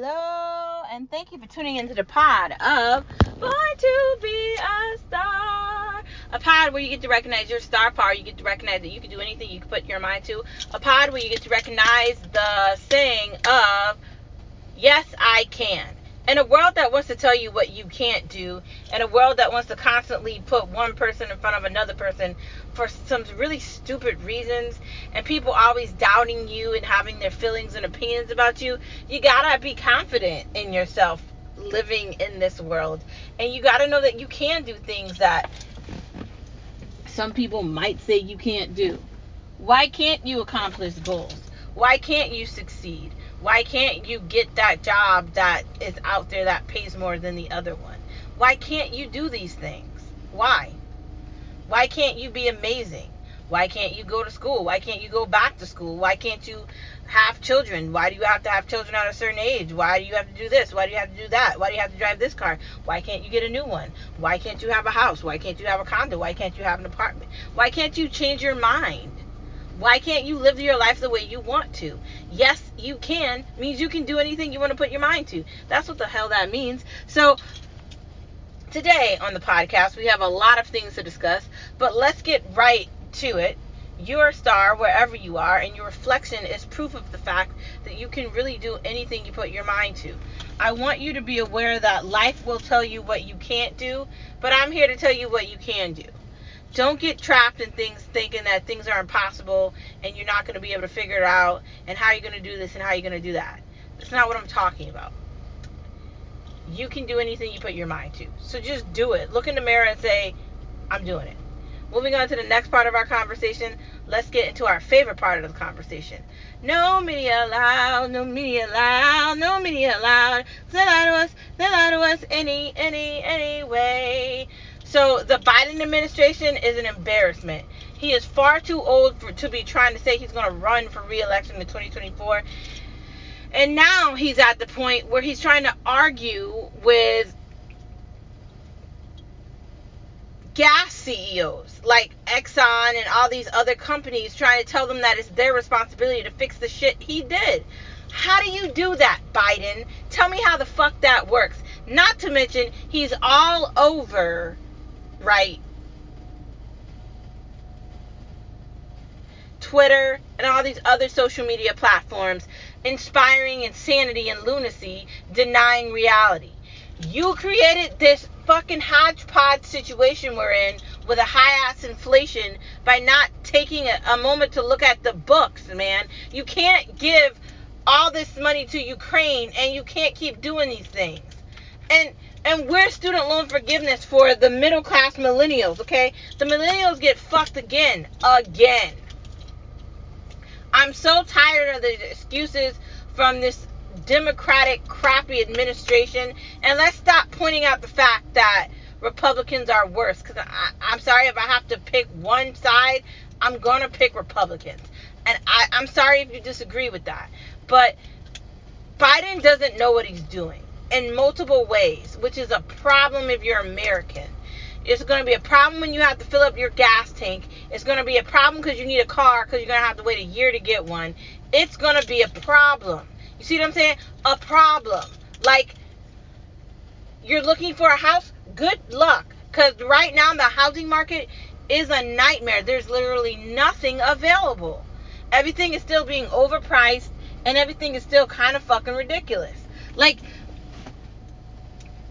hello, and thank you for tuning into the pod of Born to Be a Star. A pod where you get to recognize your star power, you get to recognize that you can do anything you can put your mind to. A pod where you get to recognize the saying of, Yes, I can in a world that wants to tell you what you can't do, in a world that wants to constantly put one person in front of another person for some really stupid reasons, and people always doubting you and having their feelings and opinions about you, you gotta be confident in yourself living in this world. And you gotta know that you can do things that some people might say you can't do. Why can't you accomplish goals? Why can't you succeed? Why can't you get that job that is out there that pays more than the other one? Why can't you do these things? Why? Why can't you be amazing? Why can't you go to school? Why can't you go back to school? Why can't you have children? Why do you have to have children at a certain age? Why do you have to do this? Why do you have to do that? Why do you have to drive this car? Why can't you get a new one? Why can't you have a house? Why can't you have a condo? Why can't you have an apartment? Why can't you change your mind? Why can't you live your life the way you want to? Yes, you can means you can do anything you want to put your mind to. That's what the hell that means. So, today on the podcast, we have a lot of things to discuss, but let's get right to it. You're star wherever you are, and your reflection is proof of the fact that you can really do anything you put your mind to. I want you to be aware that life will tell you what you can't do, but I'm here to tell you what you can do don't get trapped in things thinking that things are impossible and you're not going to be able to figure it out and how you're going to do this and how you're going to do that. That's not what I'm talking about. You can do anything you put your mind to. So just do it. Look in the mirror and say, I'm doing it. Moving on to the next part of our conversation, let's get into our favorite part of the conversation. No media allowed, no media allowed, no media allowed. They lie to us, they lie to us any, any, any way. So the Biden administration is an embarrassment. He is far too old for, to be trying to say he's going to run for re-election in 2024. And now he's at the point where he's trying to argue with gas CEOs like Exxon and all these other companies trying to tell them that it's their responsibility to fix the shit he did. How do you do that, Biden? Tell me how the fuck that works. Not to mention, he's all over right? Twitter and all these other social media platforms inspiring insanity and lunacy, denying reality. You created this fucking hodgepodge situation we're in with a high ass inflation by not taking a, a moment to look at the books, man. You can't give all this money to Ukraine and you can't keep doing these things. And and we're student loan forgiveness for the middle class millennials, okay? The millennials get fucked again. Again. I'm so tired of the excuses from this Democratic crappy administration. And let's stop pointing out the fact that Republicans are worse. Because I'm sorry if I have to pick one side, I'm going to pick Republicans. And I, I'm sorry if you disagree with that. But Biden doesn't know what he's doing in multiple ways, which is a problem if you're American. It's going to be a problem when you have to fill up your gas tank. It's going to be a problem because you need a car because you're going to have to wait a year to get one. It's going to be a problem. You see what I'm saying? A problem. Like, you're looking for a house? Good luck. Because right now, the housing market is a nightmare. There's literally nothing available. Everything is still being overpriced and everything is still kind of fucking ridiculous. Like,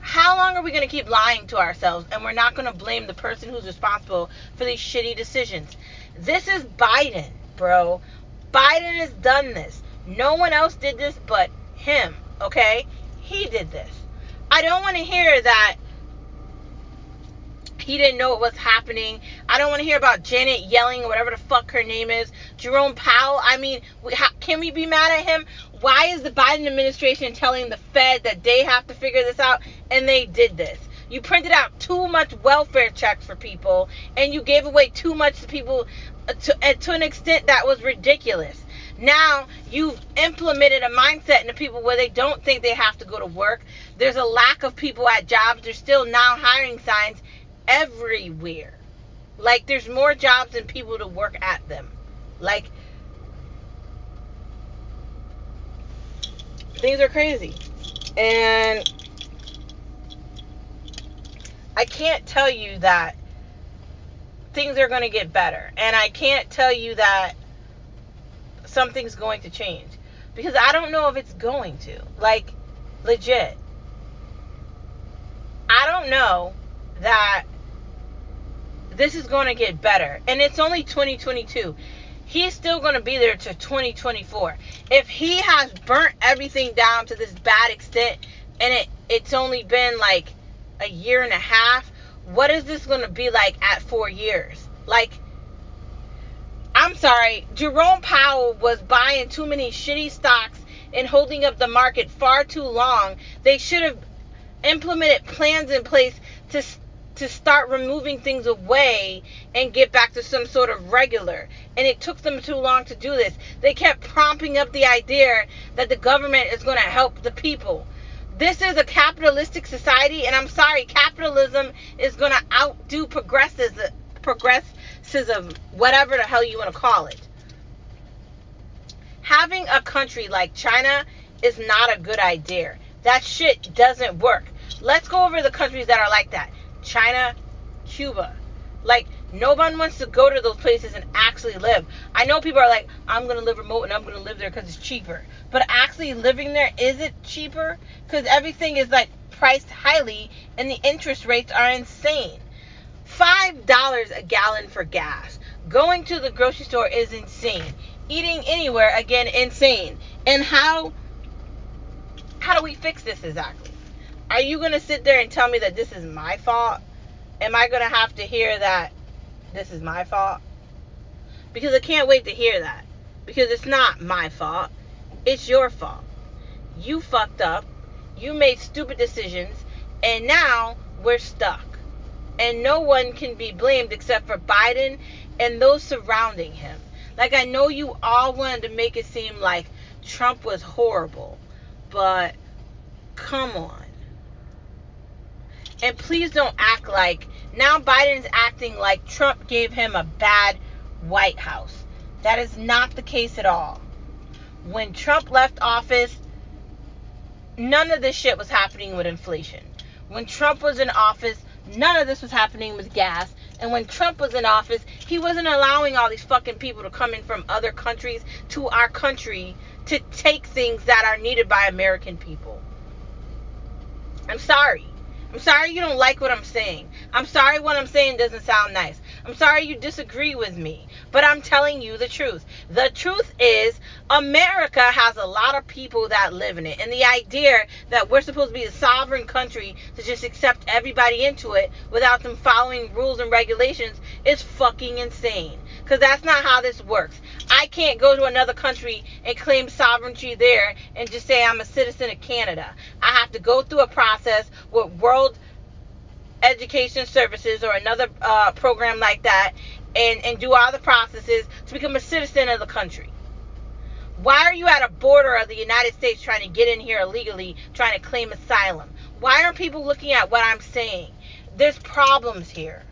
how long are we going to keep lying to ourselves and we're not going to blame the person who's responsible for these shitty decisions? This is Biden, bro. Biden has done this. No one else did this but him, okay? He did this. I don't want to hear that he didn't know what was happening. I don't want to hear about Janet Yellen or whatever the fuck her name is. Jerome Powell. I mean, how, can we be mad at him? Why is the Biden administration telling the Fed that they have to figure this out? And they did this. You printed out too much welfare checks for people, and you gave away too much to people uh, to, to an extent that was ridiculous. Now you've implemented a mindset into people where they don't think they have to go to work. There's a lack of people at jobs. There's still now hiring signs everywhere. Like there's more jobs than people to work at them. Like things are crazy. And I can't tell you that things are going to get better. And I can't tell you that something's going to change. Because I don't know if it's going to. Like, legit. I don't know that this is going to get better. And it's only 2022. He's still going to be there to 2024. If he has burnt everything down to this bad extent and it it's only been like a year and a half, what is this going to be like at 4 years? Like I'm sorry, Jerome Powell was buying too many shitty stocks and holding up the market far too long. They should have implemented plans in place to to start removing things away and get back to some sort of regular. And it took them too long to do this. They kept prompting up the idea that the government is going to help the people. This is a capitalistic society, and I'm sorry, capitalism is going to outdo progressivism, progressivism, whatever the hell you want to call it. Having a country like China is not a good idea. That shit doesn't work. Let's go over the countries that are like that. China, Cuba. Like, no one wants to go to those places and actually live. I know people are like, I'm going to live remote and I'm going to live there because it's cheaper. But actually living there, is it cheaper? Because everything is like priced highly and the interest rates are insane. $5 a gallon for gas. Going to the grocery store is insane. Eating anywhere, again, insane. And how how do we fix this exactly? Are you going to sit there and tell me that this is my fault? Am I going to have to hear that this is my fault? Because I can't wait to hear that. Because it's not my fault. It's your fault. You fucked up. You made stupid decisions. And now we're stuck. And no one can be blamed except for Biden and those surrounding him. Like, I know you all wanted to make it seem like Trump was horrible. But come on. And please don't act like now Biden's acting like Trump gave him a bad White House. That is not the case at all. When Trump left office, none of this shit was happening with inflation. When Trump was in office, none of this was happening with gas. And when Trump was in office, he wasn't allowing all these fucking people to come in from other countries to our country to take things that are needed by American people. I'm sorry. I'm sorry you don't like what I'm saying. I'm sorry what I'm saying doesn't sound nice. I'm sorry you disagree with me, but I'm telling you the truth. The truth is, America has a lot of people that live in it. And the idea that we're supposed to be a sovereign country to just accept everybody into it without them following rules and regulations is fucking insane. Because that's not how this works. I can't go to another country and claim sovereignty there and just say I'm a citizen of Canada. I have to go through a process with World Education Services or another uh, program like that and, and do all the processes to become a citizen of the country. Why are you at a border of the United States trying to get in here illegally, trying to claim asylum? Why aren't people looking at what I'm saying? There's problems here.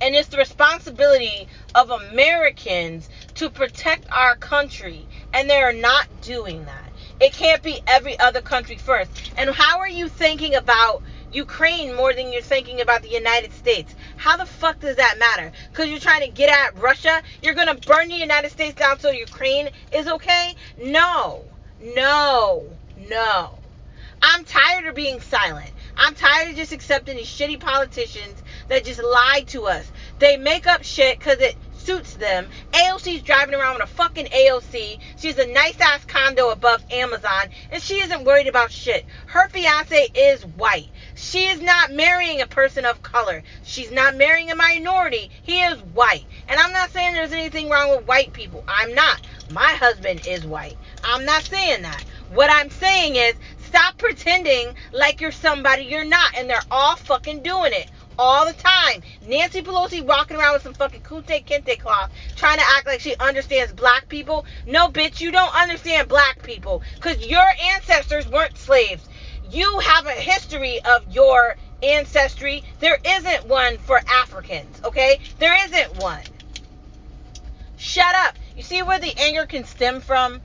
And it's the responsibility of Americans to protect our country. And they're not doing that. It can't be every other country first. And how are you thinking about Ukraine more than you're thinking about the United States? How the fuck does that matter? Because you're trying to get at Russia? You're going to burn the United States down so Ukraine is okay? No. No. No. I'm tired of being silent. I'm tired of just accepting these shitty politicians that just lie to us. They make up shit because it suits them. AOC's driving around with a fucking AOC. She has a nice ass condo above Amazon, and she isn't worried about shit. Her fiance is white. She is not marrying a person of color. She's not marrying a minority. He is white. And I'm not saying there's anything wrong with white people. I'm not. My husband is white. I'm not saying that. What I'm saying is stop pretending like you're somebody you're not. And they're all fucking doing it all the time. Nancy Pelosi walking around with some fucking Kunte kente cloth, trying to act like she understands black people. No, bitch, you don't understand black people because your ancestors weren't slaves. You have a history of your ancestry. There isn't one for Africans, okay? There isn't one. Shut up. You see where the anger can stem from?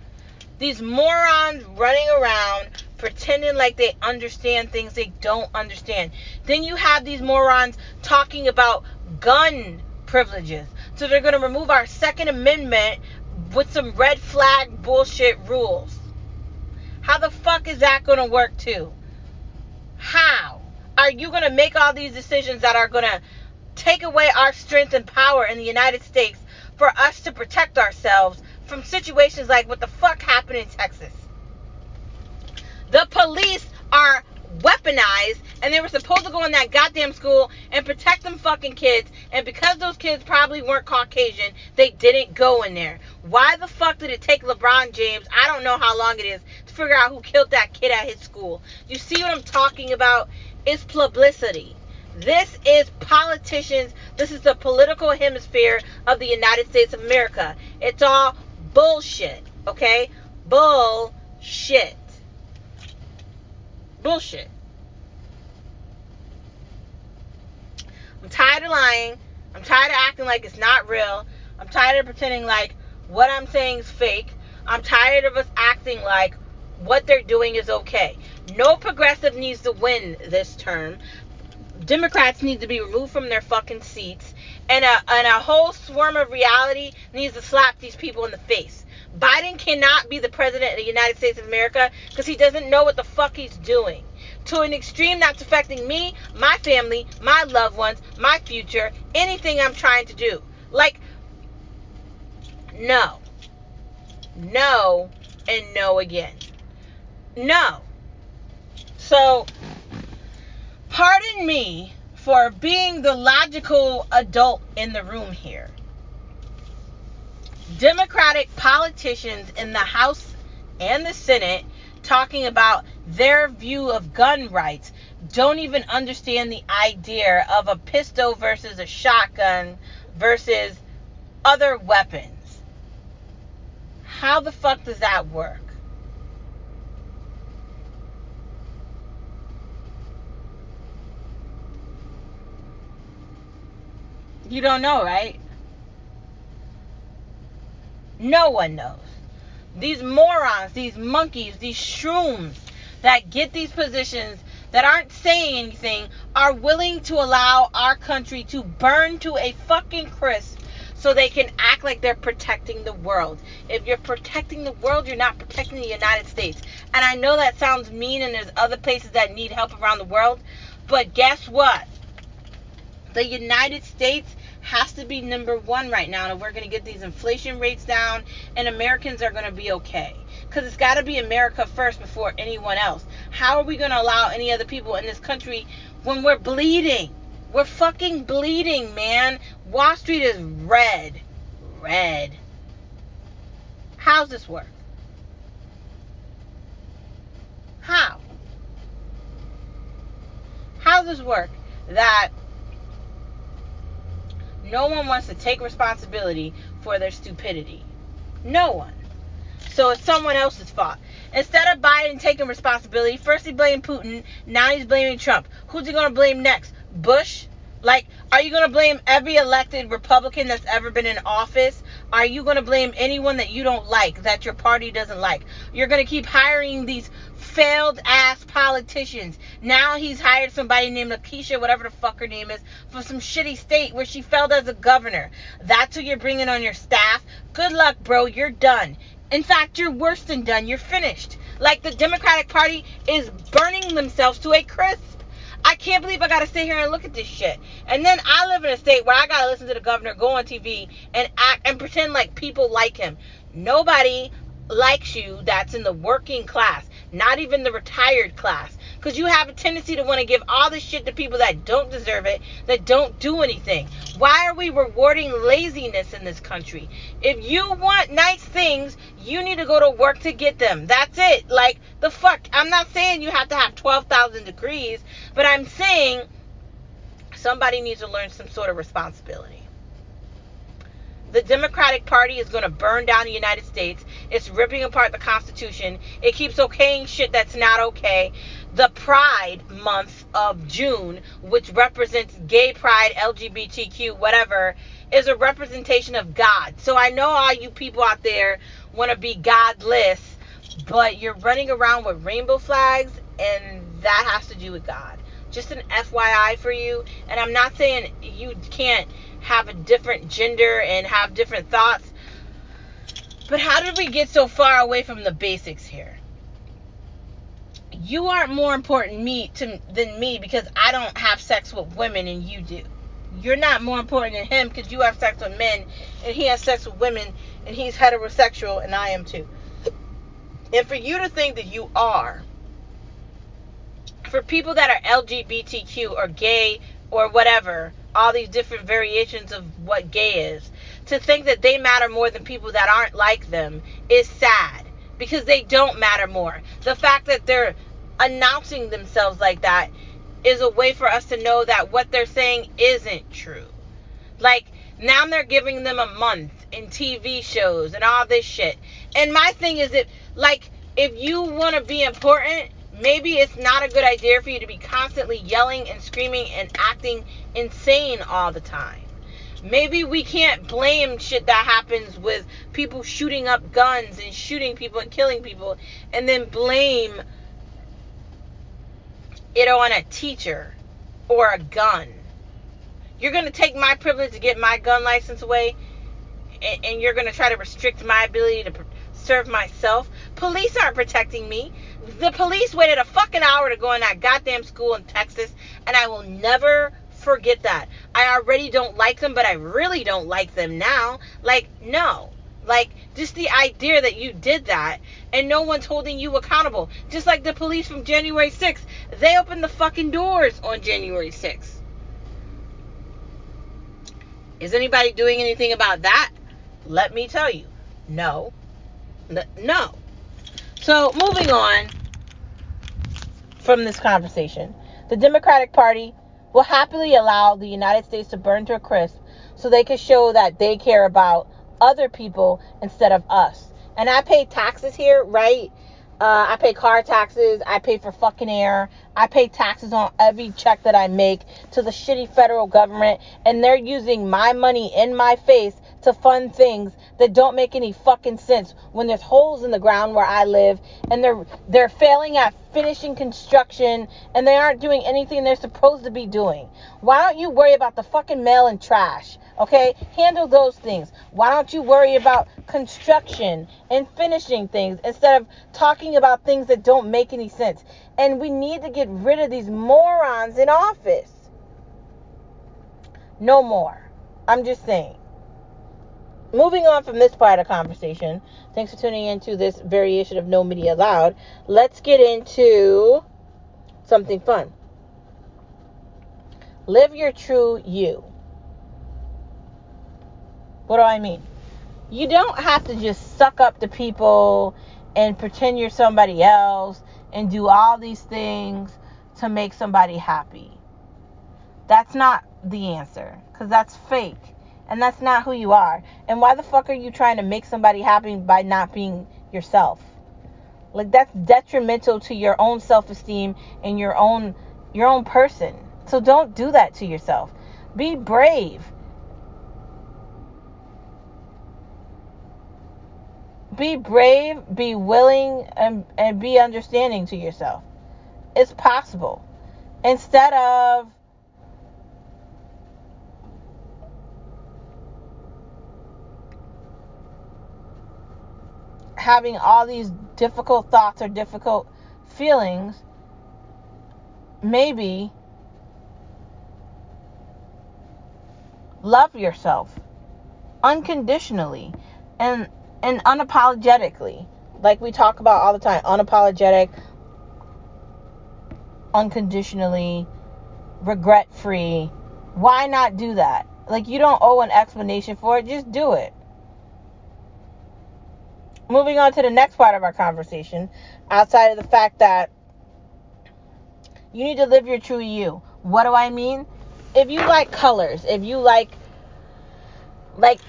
These morons running around pretending like they understand things they don't understand. Then you have these morons talking about gun privileges. So they're going to remove our Second Amendment with some red flag bullshit rules. How the fuck is that going to work too? How? Are you going to make all these decisions that are going to take away our strength and power in the United States for us to protect ourselves from situations like what the fuck happened in Texas? The police are weaponized and they were supposed to go in that goddamn school and protect them fucking kids and because those kids probably weren't caucasian they didn't go in there. Why the fuck did it take lebron james i don't know how long it is to figure out who killed that kid at his school? You see what i'm talking about? It's publicity. This is politicians this is the political hemisphere of the united states of america. It's all bullshit okay? Bullshit bullshit I'm tired of lying. I'm tired of acting like it's not real. I'm tired of pretending like what I'm saying is fake. I'm tired of us acting like what they're doing is okay. No progressive needs to win this term. Democrats need to be removed from their fucking seats, and a, and a whole swarm of reality needs to slap these people in the face. Biden cannot be the president of the United States of America because he doesn't know what the fuck he's doing to an extreme that's affecting me, my family, my loved ones, my future, anything I'm trying to do. Like, no. No, and no again. No. So, pardon me for being the logical adult in the room here. Democratic politicians in the House and the Senate talking about their view of gun rights don't even understand the idea of a pistol versus a shotgun versus other weapons. How the fuck does that work? You don't know, right? No one knows. These morons, these monkeys, these shrooms that get these positions that aren't saying anything are willing to allow our country to burn to a fucking crisp so they can act like they're protecting the world. If you're protecting the world, you're not protecting the United States. And I know that sounds mean and there's other places that need help around the world, but guess what? The United States has to be number one right now and we're going to get these inflation rates down and Americans are going to be okay because it's got to be America first before anyone else. How are we going to allow any other people in this country when we're bleeding? We're fucking bleeding, man. Wall Street is red. Red. How's this work? How? How's this work? That no one wants to take responsibility for their stupidity. No one. So it's someone else's fault. Instead of Biden taking responsibility, first he blamed Putin, now he's blaming Trump. Who's he going to blame next? Bush? Like, are you going to blame every elected Republican that's ever been in office? Are you going to blame anyone that you don't like, that your party doesn't like? You're going to keep hiring these failed ass politicians. Now he's hired somebody named Lakeisha, whatever the fuck her name is, for some shitty state where she failed as a governor. That's who you're bringing on your staff. Good luck, bro. You're done. In fact, you're worse than done. You're finished. Like the Democratic Party is burning themselves to a crisp. I can't believe I gotta sit here and look at this shit. And then I live in a state where I gotta listen to the governor go on TV and act and pretend like people like him. Nobody likes you that's in the working class, not even the retired class. Because you have a tendency to want to give all this shit to people that don't deserve it, that don't do anything. Why are we rewarding laziness in this country? If you want nice things, you need to go to work to get them. That's it. Like, the fuck? I'm not saying you have to have 12,000 degrees, but I'm saying somebody needs to learn some sort of responsibility. The Democratic Party is going to burn down the United States. It's ripping apart the Constitution. It keeps okaying shit that's not okay. The Pride month of June, which represents gay pride, LGBTQ, whatever, is a representation of God. So I know all you people out there want to be godless, but you're running around with rainbow flags, and that has to do with God. Just an FYI for you. And I'm not saying you can't have a different gender and have different thoughts, but how did we get so far away from the basics here? You aren't more important me to than me because I don't have sex with women and you do. You're not more important than him because you have sex with men and he has sex with women and he's heterosexual and I am too. And for you to think that you are, for people that are LGBTQ or gay or whatever, all these different variations of what gay is, to think that they matter more than people that aren't like them is sad because they don't matter more. The fact that they're announcing themselves like that is a way for us to know that what they're saying isn't true. Like now they're giving them a month in TV shows and all this shit. And my thing is that like if you want to be important, maybe it's not a good idea for you to be constantly yelling and screaming and acting insane all the time. Maybe we can't blame shit that happens with people shooting up guns and shooting people and killing people and then blame it on a teacher or a gun. You're going to take my privilege to get my gun license away and, you're going to try to restrict my ability to serve myself. Police aren't protecting me. The police waited a fucking hour to go in that goddamn school in Texas and I will never forget that. I already don't like them, but I really don't like them now. Like, no. Like, just the idea that you did that and no one's holding you accountable. Just like the police from January 6th. They opened the fucking doors on January 6th. Is anybody doing anything about that? Let me tell you. No. No. So, moving on from this conversation. The Democratic Party will happily allow the United States to burn to a crisp so they can show that they care about other people instead of us. And I pay taxes here, right? Uh, I pay car taxes. I pay for fucking air. I pay taxes on every check that I make to the shitty federal government. And they're using my money in my face to fund things that don't make any fucking sense when there's holes in the ground where I live and they're they're failing at finishing construction and they aren't doing anything they're supposed to be doing. Why don't you worry about the fucking mail and trash? Okay? Handle those things. Why don't you worry about construction and finishing things instead of talking about things that don't make any sense? And we need to get rid of these morons in office. No more. I'm just saying moving on from this part of the conversation, thanks for tuning into this variation of No Media Allowed. Let's get into something fun. Live your true you. What do I mean? You don't have to just suck up to people and pretend you're somebody else and do all these things to make somebody happy. That's not the answer because that's fake and that's not who you are. And why the fuck are you trying to make somebody happy by not being yourself? Like that's detrimental to your own self-esteem and your own your own person. So don't do that to yourself. Be brave. Be brave, be willing and and be understanding to yourself. It's possible. Instead of having all these difficult thoughts or difficult feelings, maybe love yourself unconditionally and and unapologetically. Like we talk about all the time, unapologetic, unconditionally, regret free. Why not do that? Like you don't owe an explanation for it, just do it moving on to the next part of our conversation, outside of the fact that you need to live your true you. What do I mean? If you like colors, if you like, like,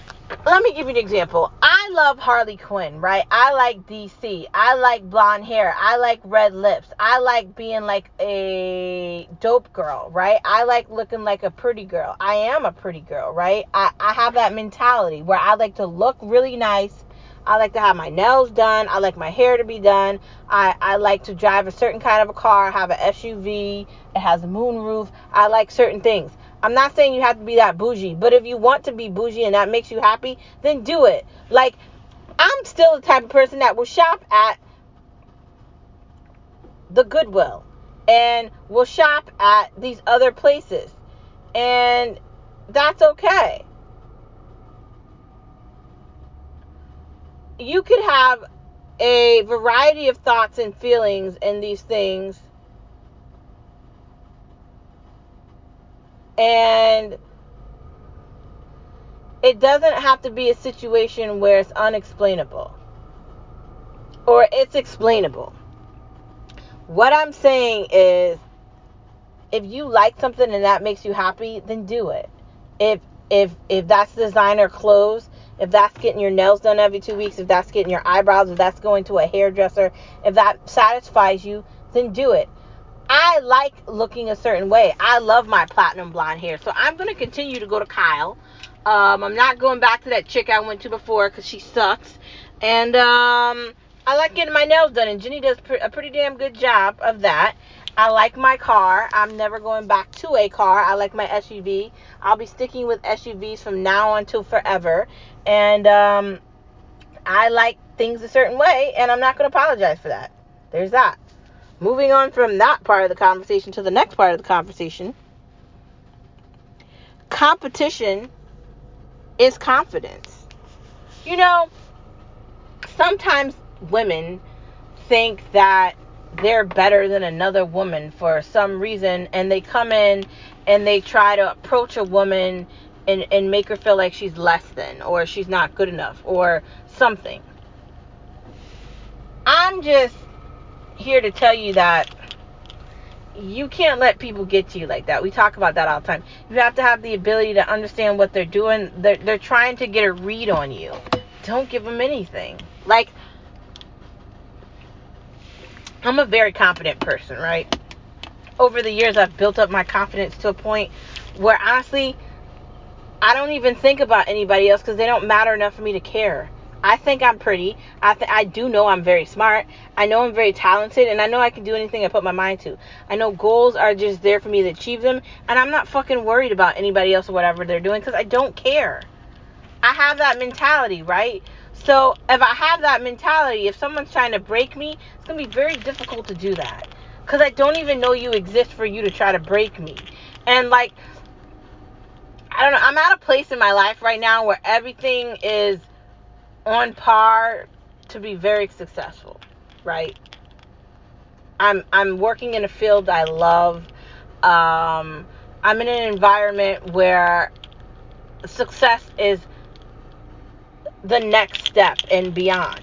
let me give you an example. I love Harley Quinn, right? I like DC. I like blonde hair. I like red lips. I like being like a dope girl, right? I like looking like a pretty girl. I am a pretty girl, right? I, I have that mentality where I like to look really nice I like to have my nails done. I like my hair to be done. I, I like to drive a certain kind of a car, have an SUV. It has a moonroof. I like certain things. I'm not saying you have to be that bougie, but if you want to be bougie and that makes you happy, then do it. Like, I'm still the type of person that will shop at the Goodwill and will shop at these other places. And that's okay. You could have a variety of thoughts and feelings in these things and it doesn't have to be a situation where it's unexplainable or it's explainable. What I'm saying is if you like something and that makes you happy, then do it. If if if that's designer clothes if that's getting your nails done every two weeks, if that's getting your eyebrows, if that's going to a hairdresser, if that satisfies you, then do it. I like looking a certain way. I love my platinum blonde hair. So I'm going to continue to go to Kyle. Um, I'm not going back to that chick I went to before because she sucks. And um, I like getting my nails done. And Jenny does a pretty damn good job of that. I like my car. I'm never going back to a car. I like my SUV. I'll be sticking with SUVs from now on till forever. And um, I like things a certain way, and I'm not going to apologize for that. There's that. Moving on from that part of the conversation to the next part of the conversation. Competition is confidence. You know, sometimes women think that they're better than another woman for some reason and they come in and they try to approach a woman and, and make her feel like she's less than or she's not good enough or something. I'm just here to tell you that you can't let people get to you like that. We talk about that all the time. You have to have the ability to understand what they're doing. They're, they're trying to get a read on you. Don't give them anything. Like, I'm a very confident person, right? Over the years, I've built up my confidence to a point where honestly, I don't even think about anybody else because they don't matter enough for me to care. I think I'm pretty. I th- I do know I'm very smart. I know I'm very talented, and I know I can do anything I put my mind to. I know goals are just there for me to achieve them, and I'm not fucking worried about anybody else or whatever they're doing because I don't care. I have that mentality, right? So if I have that mentality, if someone's trying to break me, it's gonna be very difficult to do that. Cause I don't even know you exist for you to try to break me. And like I don't know, I'm at a place in my life right now where everything is on par to be very successful, right? I'm I'm working in a field I love. Um, I'm in an environment where success is the next step and beyond.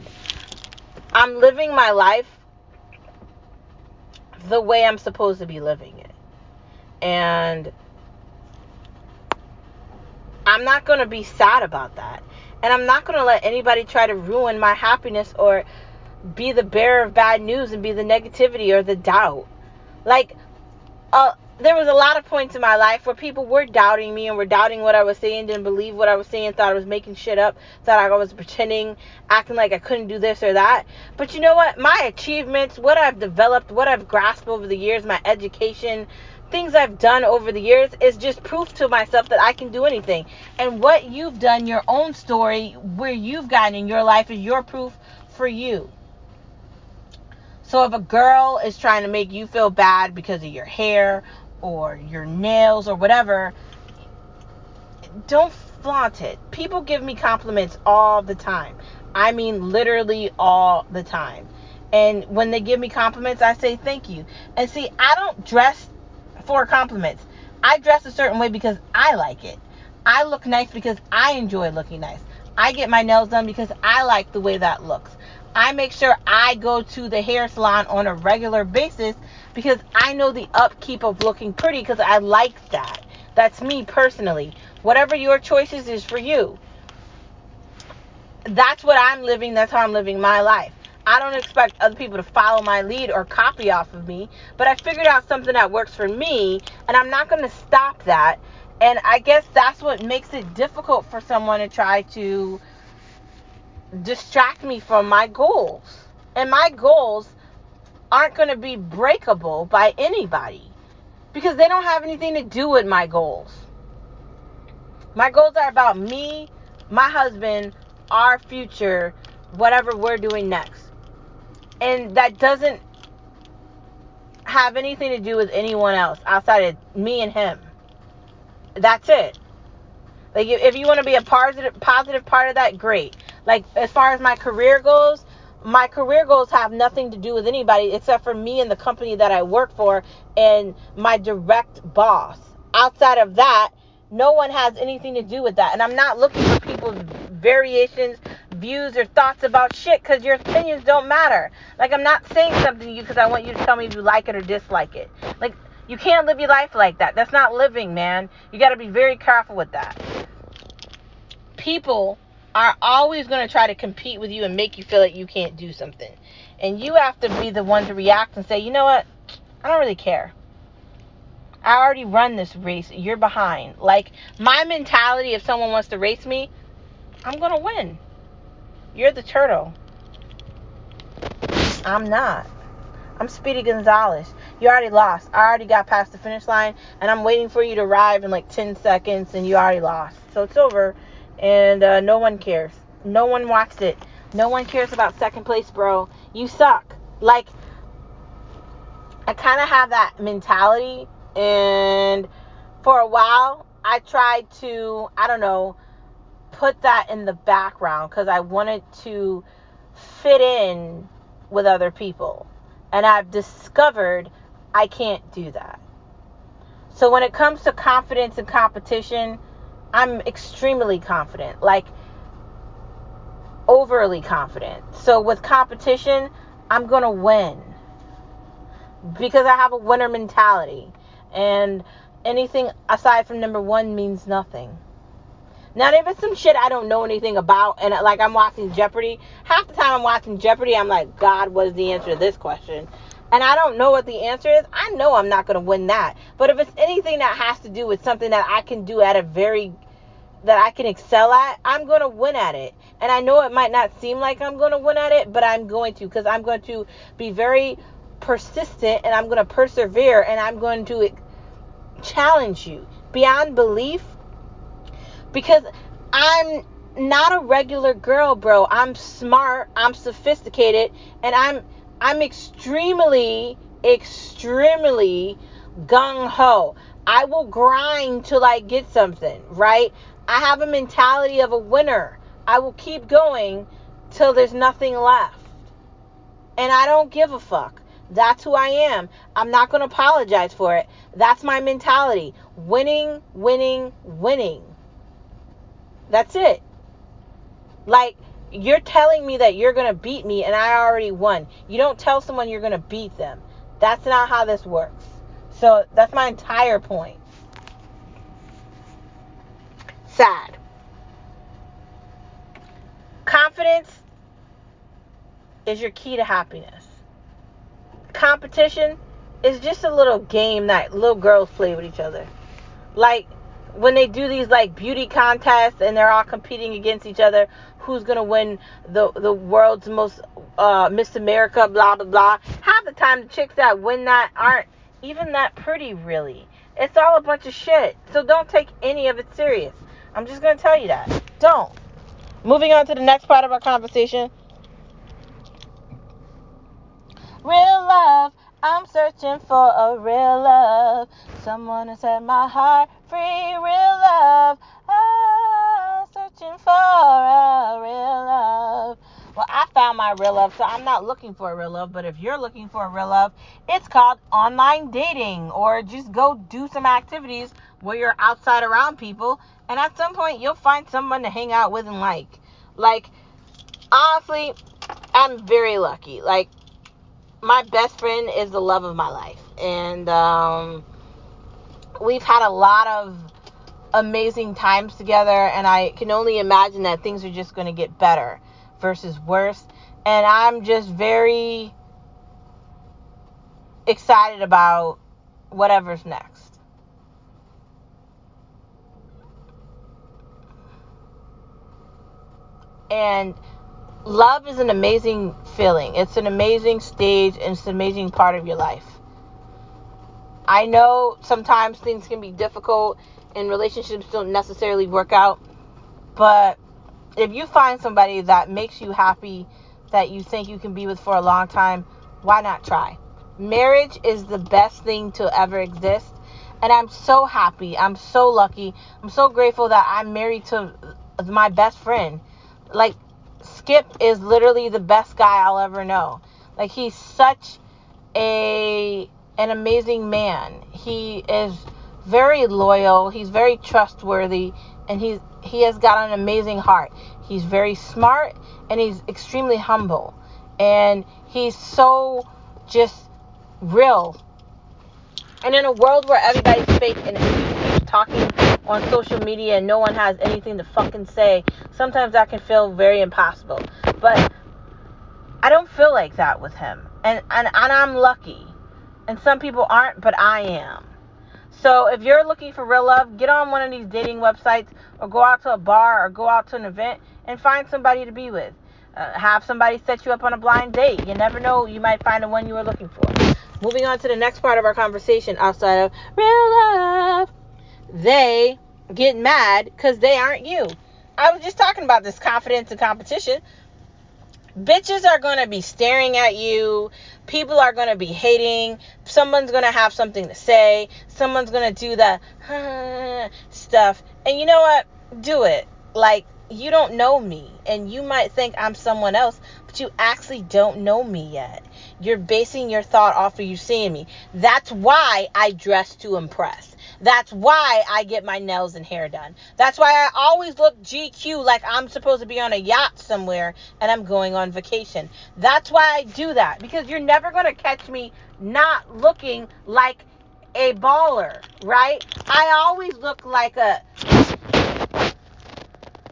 I'm living my life the way I'm supposed to be living it. And I'm not going to be sad about that. And I'm not going to let anybody try to ruin my happiness or be the bearer of bad news and be the negativity or the doubt. Like, uh, there was a lot of points in my life where people were doubting me and were doubting what I was saying, didn't believe what I was saying, thought I was making shit up, thought I was pretending, acting like I couldn't do this or that. But you know what? My achievements, what I've developed, what I've grasped over the years, my education, things I've done over the years is just proof to myself that I can do anything. And what you've done, your own story, where you've gotten in your life is your proof for you. So if a girl is trying to make you feel bad because of your hair or your nails or whatever, don't flaunt it. People give me compliments all the time. I mean, literally all the time. And when they give me compliments, I say thank you. And see, I don't dress for compliments. I dress a certain way because I like it. I look nice because I enjoy looking nice. I get my nails done because I like the way that looks. I make sure I go to the hair salon on a regular basis because I know the upkeep of looking pretty because I like that. That's me personally. Whatever your choices is for you. That's what I'm living. That's how I'm living my life. I don't expect other people to follow my lead or copy off of me, but I figured out something that works for me, and I'm not going to stop that. And I guess that's what makes it difficult for someone to try to distract me from my goals. And my goals aren't going to be breakable by anybody because they don't have anything to do with my goals. My goals are about me, my husband, our future, whatever we're doing next. And that doesn't have anything to do with anyone else outside of me and him. That's it. Like if you want to be a positive positive part of that, great. Like as far as my career goes, my career goals have nothing to do with anybody except for me and the company that I work for and my direct boss. Outside of that, no one has anything to do with that. And I'm not looking for people's variations, views, or thoughts about shit because your opinions don't matter. Like, I'm not saying something to you because I want you to tell me if you like it or dislike it. Like, you can't live your life like that. That's not living, man. You got to be very careful with that. People are always going to try to compete with you and make you feel like you can't do something. And you have to be the one to react and say, you know what? I don't really care. I already run this race. You're behind. Like, my mentality, if someone wants to race me, I'm going to win. You're the turtle. I'm not. I'm Speedy Gonzales. You already lost. I already got past the finish line, and I'm waiting for you to arrive in like 10 seconds, and you already lost. So it's over and uh, no one cares. No one watched it. No one cares about second place, bro. You suck. Like, I kind of have that mentality, and for a while, I tried to, I don't know, put that in the background because I wanted to fit in with other people. And I've discovered I can't do that. So when it comes to confidence and competition, I'm extremely confident, like overly confident. So with competition, I'm going to win because I have a winner mentality. And anything aside from number one means nothing. Now, if it's some shit I don't know anything about, and like I'm watching Jeopardy, half the time I'm watching Jeopardy, I'm like, God, what is the answer to this question? And I don't know what the answer is. I know I'm not going to win that. But if it's anything that has to do with something that I can do at a very that I can excel at, I'm going to win at it. And I know it might not seem like I'm going to win at it, but I'm going to because I'm going to be very persistent and I'm going to persevere and I'm going to challenge you beyond belief because I'm not a regular girl, bro. I'm smart, I'm sophisticated, and I'm I'm extremely extremely gung ho. I will grind till I get something, right? I have a mentality of a winner. I will keep going till there's nothing left. And I don't give a fuck. That's who I am. I'm not going to apologize for it. That's my mentality. Winning, winning, winning. That's it. Like, you're telling me that you're going to beat me and I already won. You don't tell someone you're going to beat them. That's not how this works. So, that's my entire point. sad. Confidence is your key to happiness. Competition is just a little game that little girls play with each other. Like when they do these like beauty contests and they're all competing against each other, who's gonna win the the world's most uh, Miss America, blah blah blah. Half the time the chicks that win that aren't even that pretty really. It's all a bunch of shit. So don't take any of it serious. I'm just to tell you that. Don't. Moving on to the next part of our conversation. Real love. I'm searching for a real love. Someone to set my heart free. Real love. I'm searching for a real love. Well, I found my real love, so I'm not looking for a real love. But if you're looking for a real love, it's called online dating, or just go do some activities where you're outside around people, and at some point you'll find someone to hang out with and like. Like, honestly, I'm very lucky. Like, my best friend is the love of my life, and um, we've had a lot of amazing times together, and I can only imagine that things are just going to get better versus worse. And I'm just very excited about whatever's next. And love is an amazing feeling. It's an amazing stage and it's an amazing part of your life. I know sometimes things can be difficult and relationships don't necessarily work out, but if you find somebody that makes you happy, that you think you can be with for a long time, why not try? Marriage is the best thing to ever exist. And I'm so happy. I'm so lucky. I'm so grateful that I'm married to my best friend. Like, Skip is literally the best guy I'll ever know. Like, he's such a an amazing man. He is very loyal, he's very trustworthy, and he's he has got an amazing heart. He's very smart and he's extremely humble. And he's so just real. And in a world where everybody's fake and keeps talking on social media and no one has anything to fucking say, sometimes that can feel very impossible. But I don't feel like that with him. And and, and I'm lucky. And some people aren't, but I am. So if you're looking for real love, get on one of these dating websites or go out to a bar or go out to an event and find somebody to be with. Uh, have somebody set you up on a blind date. You never know, you might find the one you were looking for. Moving on to the next part of our conversation outside of real love. They get mad because they aren't you. I was just talking about this confidence and competition. Bitches are going to be staring at you. People are going to be hating. Someone's going to have something to say. Someone's going to do the stuff. And you know what? Do it. Like, you don't know me. And you might think I'm someone else, but you actually don't know me yet. You're basing your thought off of you seeing me. That's why I dress to impress. That's why I get my nails and hair done. That's why I always look GQ like I'm supposed to be on a yacht somewhere and I'm going on vacation. That's why I do that because you're never going to catch me not looking like a baller, right? I always look like a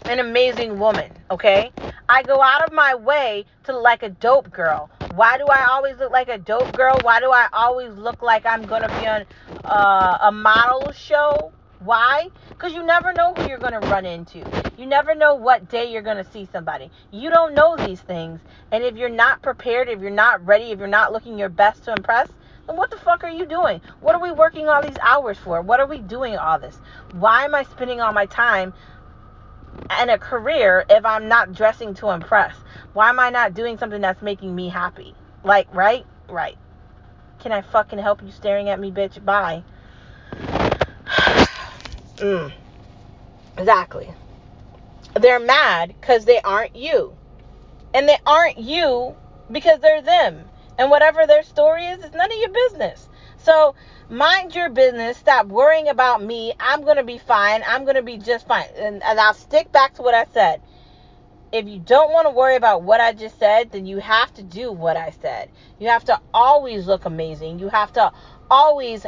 an amazing woman, okay? I go out of my way to look like a dope girl. Why do I always look like a dope girl? Why do I always look like I'm going to be on uh, a model show? Why? Because you never know who you're going to run into. You never know what day you're going to see somebody. You don't know these things. And if you're not prepared, if you're not ready, if you're not looking your best to impress, then what the fuck are you doing? What are we working all these hours for? What are we doing all this? Why am I spending all my time and a career if I'm not dressing to impress? Why am I not doing something that's making me happy? Like, right? Right. Can I fucking help you staring at me, bitch? Bye. mm. Exactly. They're mad because they aren't you. And they aren't you because they're them. And whatever their story is, it's none of your business. So mind your business. Stop worrying about me. I'm going to be fine. I'm going to be just fine. And, and I'll stick back to what I said. If you don't want to worry about what I just said, then you have to do what I said. You have to always look amazing. You have to always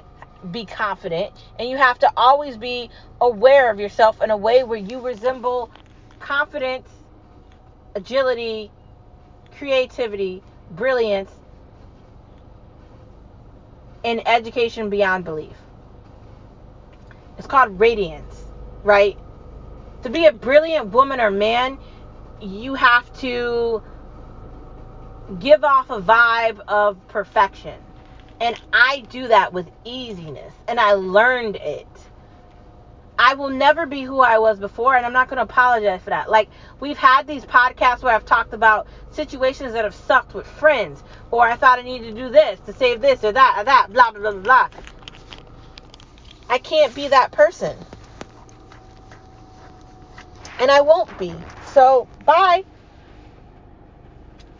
be confident. And you have to always be aware of yourself in a way where you resemble confidence, agility, creativity, brilliance, in education beyond belief. It's called radiance, right? To be a brilliant woman or man, you have to give off a vibe of perfection. And I do that with easiness. And I learned it. I will never be who I was before, and I'm not going to apologize for that. Like, we've had these podcasts where I've talked about situations that have sucked with friends, or I thought I needed to do this to save this or that or that, blah, blah, blah, blah. I can't be that person. And I won't be. So, bye.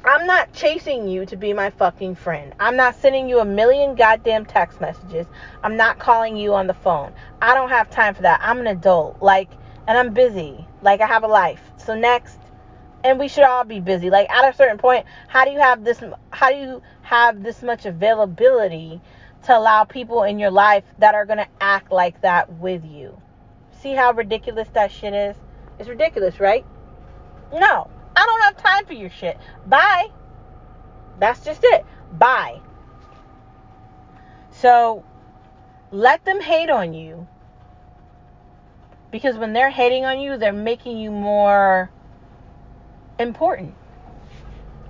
I'm not chasing you to be my fucking friend. I'm not sending you a million goddamn text messages. I'm not calling you on the phone. I don't have time for that. I'm an adult. Like, and I'm busy. Like, I have a life. So, next. And we should all be busy. Like, at a certain point, how do you have this, how do you have this much availability to allow people in your life that are going to act like that with you? See how ridiculous that shit is? It's ridiculous, right? No. I don't have time for your shit. Bye. That's just it. Bye. So let them hate on you. Because when they're hating on you, they're making you more important.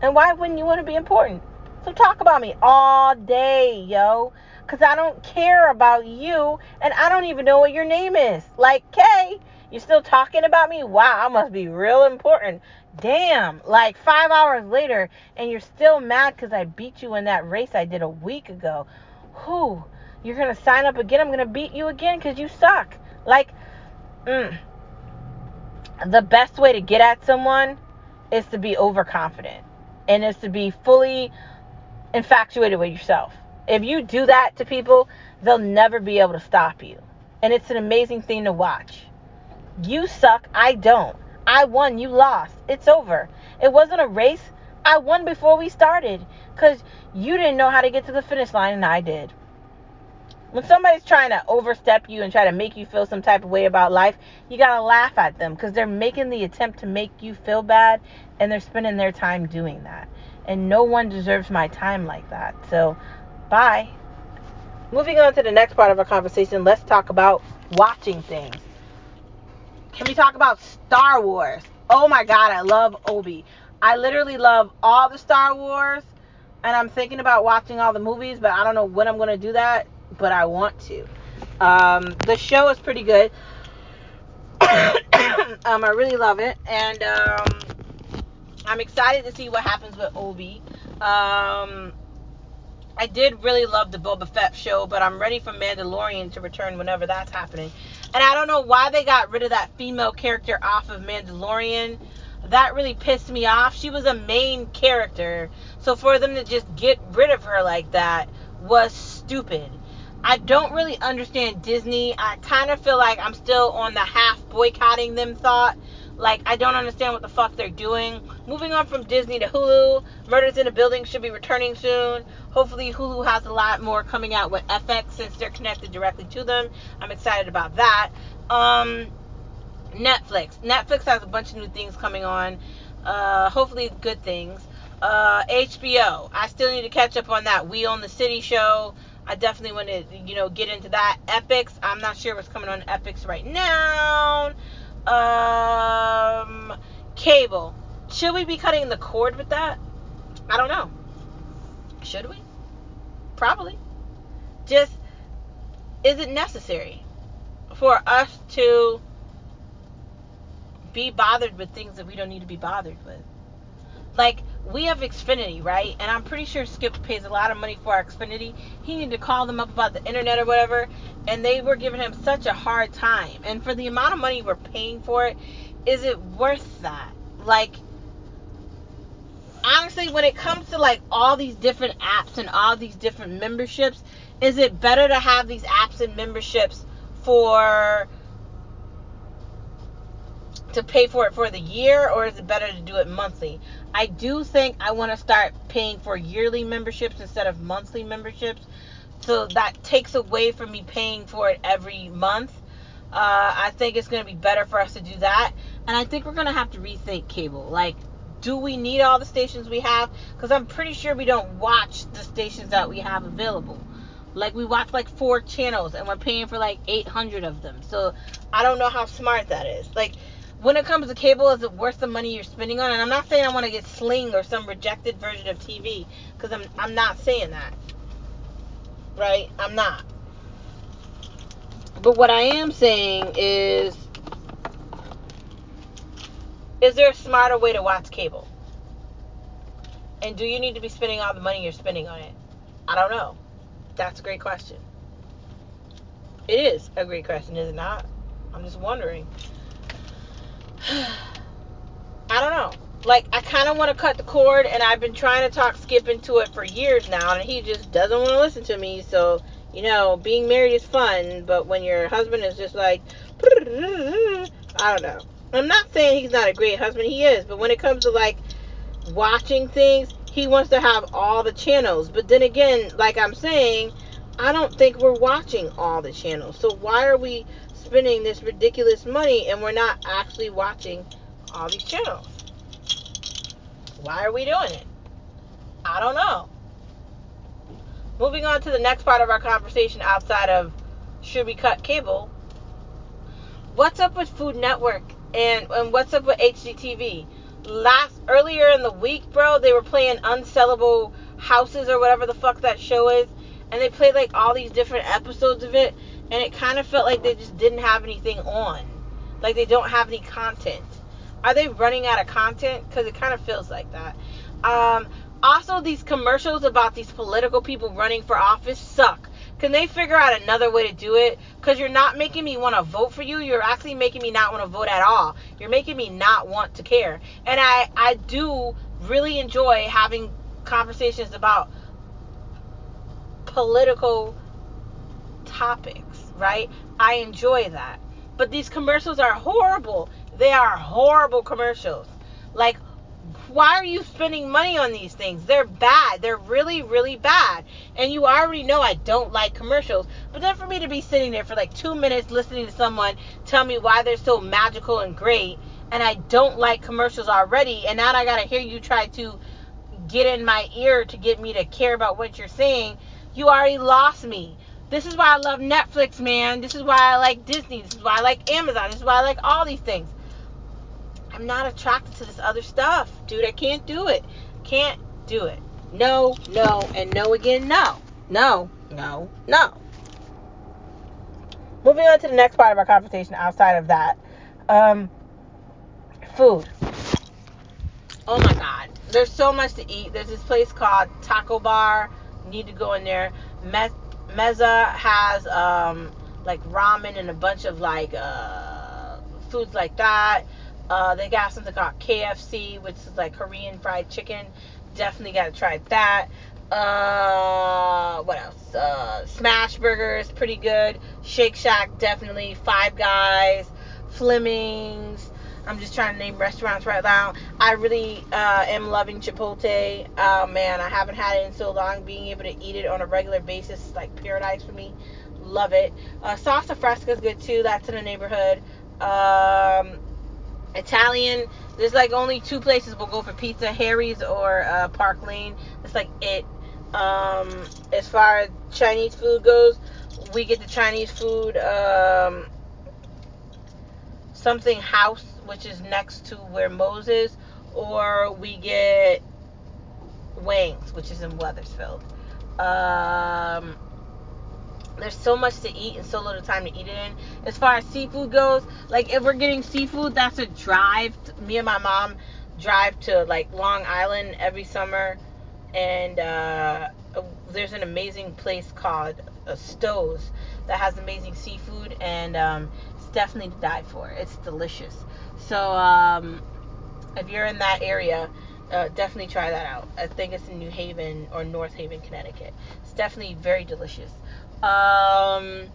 And why wouldn't you want to be important? So talk about me all day, yo. Because I don't care about you and I don't even know what your name is. Like, Kay, you're still talking about me? Wow, I must be real important. Damn, like five hours later, and you're still mad because I beat you in that race I did a week ago. Who? You're going to sign up again? I'm going to beat you again because you suck. Like, mm, the best way to get at someone is to be overconfident and is to be fully infatuated with yourself. If you do that to people, they'll never be able to stop you. And it's an amazing thing to watch. You suck, I don't. I won, you lost. It's over. It wasn't a race. I won before we started because you didn't know how to get to the finish line and I did. When somebody's trying to overstep you and try to make you feel some type of way about life, you got to laugh at them because they're making the attempt to make you feel bad and they're spending their time doing that. And no one deserves my time like that. So, bye. Moving on to the next part of our conversation, let's talk about watching things. Can we talk about Star Wars? Oh my god, I love Obi. I literally love all the Star Wars and I'm thinking about watching all the movies, but I don't know when I'm going to do that but I want to. Um, the show is pretty good. um, I really love it, and um, I'm excited to see what happens with Obi. Um, I did really love the Boba Fett show, but I'm ready for Mandalorian to return whenever that's happening. And I don't know why they got rid of that female character off of Mandalorian. That really pissed me off. She was a main character. So for them to just get rid of her like that was stupid. I don't really understand Disney. I kind of feel like I'm still on the half boycotting them thought. Like, I don't understand what the fuck they're doing. Moving on from Disney to Hulu. Murders in a Building should be returning soon. Hopefully, Hulu has a lot more coming out with FX since they're connected directly to them. I'm excited about that. Um, Netflix. Netflix has a bunch of new things coming on. Uh, hopefully, good things. Uh, HBO. I still need to catch up on that We Own the City show. I definitely want to, you know, get into that. Epix, I'm not sure what's coming on Epix right now. Um, cable. Should we be cutting the cord with that? I don't know. Should we? Probably. Just, is it necessary for us to be bothered with things that we don't need to be bothered with? Like, we have Xfinity, right? And I'm pretty sure Skip pays a lot of money for our Xfinity. He needed to call them up about the internet or whatever, and they were giving him such a hard time. And for the amount of money we're paying for it, is it worth that? Like, honestly, when it comes to like all these different apps and all these different memberships, is it better to have these apps and memberships for to pay for it for the year or is it better to do it monthly? I do think I want to start paying for yearly memberships instead of monthly memberships. So that takes away from me paying for it every month. Uh, I think it's going to be better for us to do that. And I think we're going to have to rethink cable. Like, do we need all the stations we have? Because I'm pretty sure we don't watch the stations that we have available. Like, we watch like four channels and we're paying for like 800 of them. So I don't know how smart that is. Like, when it comes to cable, is it worth the money you're spending on? And I'm not saying I want to get Sling or some rejected version of TV because I'm I'm not saying that. Right? I'm not. But what I am saying is is there a smarter way to watch cable? And do you need to be spending all the money you're spending on it? I don't know. That's a great question. It is a great question, is it not? I'm just wondering. I don't know. Like, I kind of want to cut the cord, and I've been trying to talk Skip into it for years now, and he just doesn't want to listen to me. So, you know, being married is fun, but when your husband is just like, I don't know. I'm not saying he's not a great husband, he is, but when it comes to like watching things, he wants to have all the channels. But then again, like I'm saying, I don't think we're watching all the channels. So why are we spending this ridiculous money and we're not actually watching all these channels. Why are we doing it? I don't know. Moving on to the next part of our conversation outside of should we cut cable? What's up with Food Network and, and what's up with HGTV? last earlier in the week, bro, they were playing unsellable houses or whatever the fuck that show is, and they played like all these different episodes of it, and it kind of felt like they just didn't have anything on, like they don't have any content. Are they running out of content? Because it kind of feels like that. Um, also, these commercials about these political people running for office suck. Can they figure out another way to do it? Because you're not making me want to vote for you. You're actually making me not want to vote at all. You're making me not want to care. And I, I do really enjoy having conversations about political topics, right? I enjoy that. But these commercials are horrible. They are horrible commercials. Like, why are you spending money on these things? They're bad. They're really, really bad. And you already know I don't like commercials. But then for me to be sitting there for like two minutes listening to someone tell me why they're so magical and great, and I don't like commercials already, and now I gotta hear you try to get in my ear to get me to care about what you're saying, you already lost me. This is why I love Netflix, man. This is why I like Disney. This is why I like Amazon. This is why I like all these things. I'm not attracted to this other stuff, dude. I can't do it. Can't do it. No, no, and no again, no. No, no, no. Moving on to the next part of our conversation outside of that. Um, food. Oh my God. There's so much to eat. There's this place called Taco Bar. Need to go in there. Me- Meza has um, like ramen and a bunch of like uh, foods like that. Uh, they got something called KFC, which is like Korean fried chicken. Definitely got to try that. Uh, what else? Uh, Smash Burgers, pretty good. Shake Shack, definitely. Five Guys, Fleming's. I'm just trying to name restaurants right now. I really uh, am loving Chipotle. Oh man, I haven't had it in so long. Being able to eat it on a regular basis is like paradise for me. Love it. Uh, Salsa Fresca is good too. That's in the neighborhood. Um, Italian, there's like only two places we'll go for pizza: Harry's or uh, Park Lane. It's like it. Um, as far as Chinese food goes, we get the Chinese food. Um, something house, which is next to where Moses, or we get Wings, which is in Wethersfield. Um, there's so much to eat and so little time to eat it in. As far as seafood goes, like if we're getting seafood, that's a drive. Me and my mom drive to like Long Island every summer, and uh, there's an amazing place called uh, Stowe's that has amazing seafood, and um, it's definitely to die for. It's delicious. So um, if you're in that area, uh, definitely try that out. I think it's in New Haven or North Haven, Connecticut. It's definitely very delicious. Um,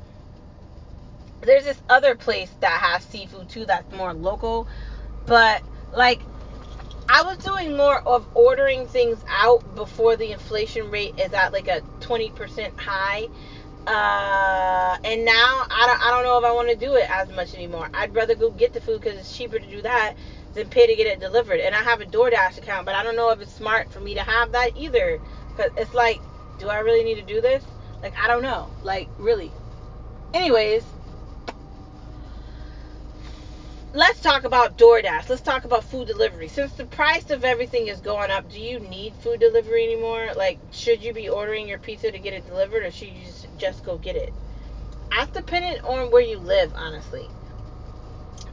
there's this other place that has seafood too that's more local, but like I was doing more of ordering things out before the inflation rate is at like a 20% high. Uh, and now I don't, I don't know if I want to do it as much anymore. I'd rather go get the food because it's cheaper to do that than pay to get it delivered. And I have a DoorDash account, but I don't know if it's smart for me to have that either. Because it's like, do I really need to do this? Like, I don't know. Like, really. Anyways, let's talk about DoorDash. Let's talk about food delivery. Since the price of everything is going up, do you need food delivery anymore? Like, should you be ordering your pizza to get it delivered, or should you just, just go get it? That's dependent on where you live, honestly.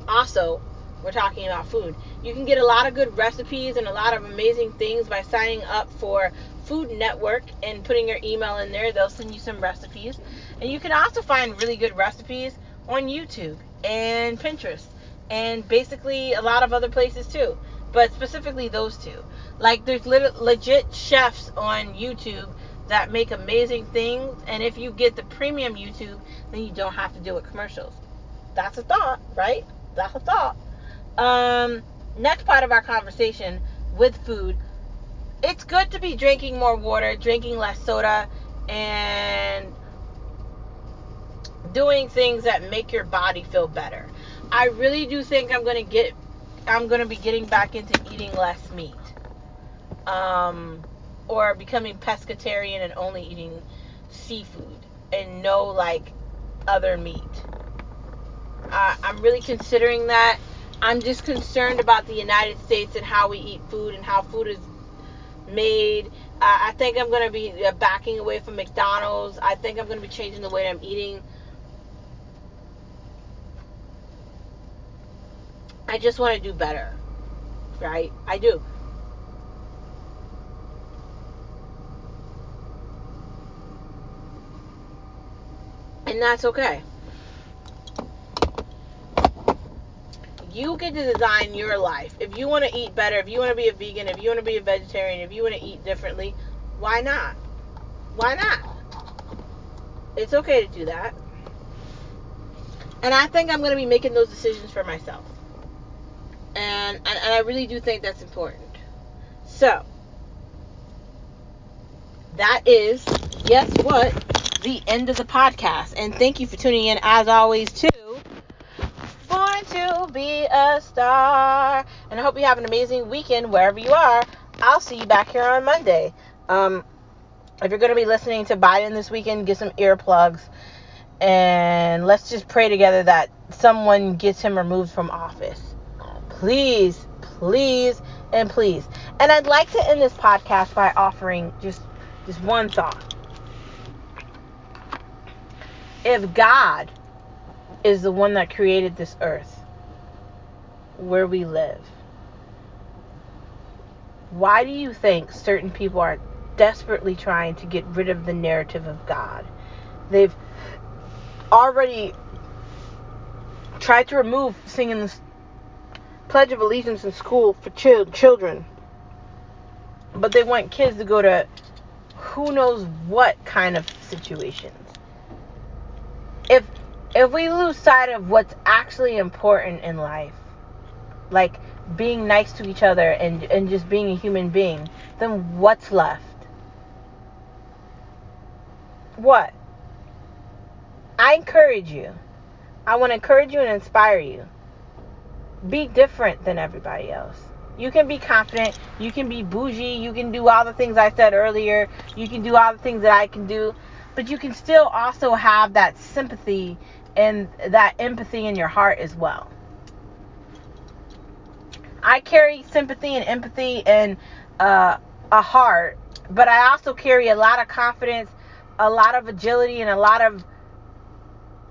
Also, we're talking about food. You can get a lot of good recipes and a lot of amazing things by signing up for Food Network and putting your email in there. They'll send you some recipes. And you can also find really good recipes on YouTube and Pinterest and basically a lot of other places too. But specifically those two. Like there's legit chefs on YouTube that make amazing things and if you get the premium YouTube, then you don't have to deal with commercials. That's a thought, right? That's a thought. Um, next part of our conversation with food. It's good to be drinking more water, drinking less soda, and doing things that make your body feel better. I really do think I'm gonna get I'm gonna be getting back into eating less meat. Um, or becoming pescatarian and only eating seafood and no like other meat. I'm really considering that I'm just concerned about the United States and how we eat food and how food is made. I think I'm going to be uh, backing away from McDonald's. I think I'm going to be changing the way I'm eating. I just want to do better. Right? I do. And that's okay. you get to design your life. If you want to eat better, if you want to be a vegan, if you want to be a vegetarian, if you want to eat differently, why not? Why not? It's okay to do that. And I think I'm going to be making those decisions for myself. And, and, I really do think that's important. So, that is, guess what? The end of the podcast. And thank you for tuning in, as always, to Born to be a star. And I hope you have an amazing weekend wherever you are. I'll see you back here on Monday. Um, if you're going to be listening to Biden this weekend, get some earplugs. And let's just pray together that someone gets him removed from office. Please, please, and please. And I'd like to end this podcast by offering just, just one thought. If God is the one that created this earth where we live. Why do you think certain people are desperately trying to get rid of the narrative of God? They've already tried to remove singing the Pledge of Allegiance in school for children, but they want kids to go to who knows what kind of situations. If if we lose sight of what's actually important in life, like being nice to each other and, and just being a human being, then what's left? What? I encourage you. I want to encourage you and inspire you. Be different than everybody else. You can be confident. You can be bougie. You can do all the things I said earlier. You can do all the things that I can do. But you can still also have that sympathy and that empathy in your heart as well. I carry sympathy and empathy and uh, a heart, but I also carry a lot of confidence, a lot of agility, and a lot of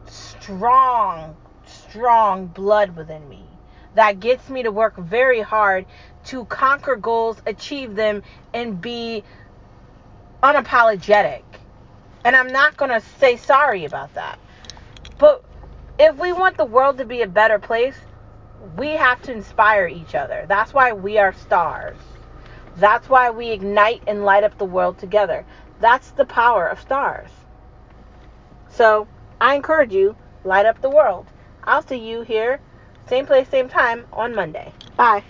strong, strong blood within me that gets me to work very hard to conquer goals, achieve them, and be unapologetic. And I'm not going to say sorry about that. But if we want the world to be a better place, we have to inspire each other. That's why we are stars. That's why we ignite and light up the world together. That's the power of stars. So I encourage you, light up the world. I'll see you here, same place, same time on Monday. Bye.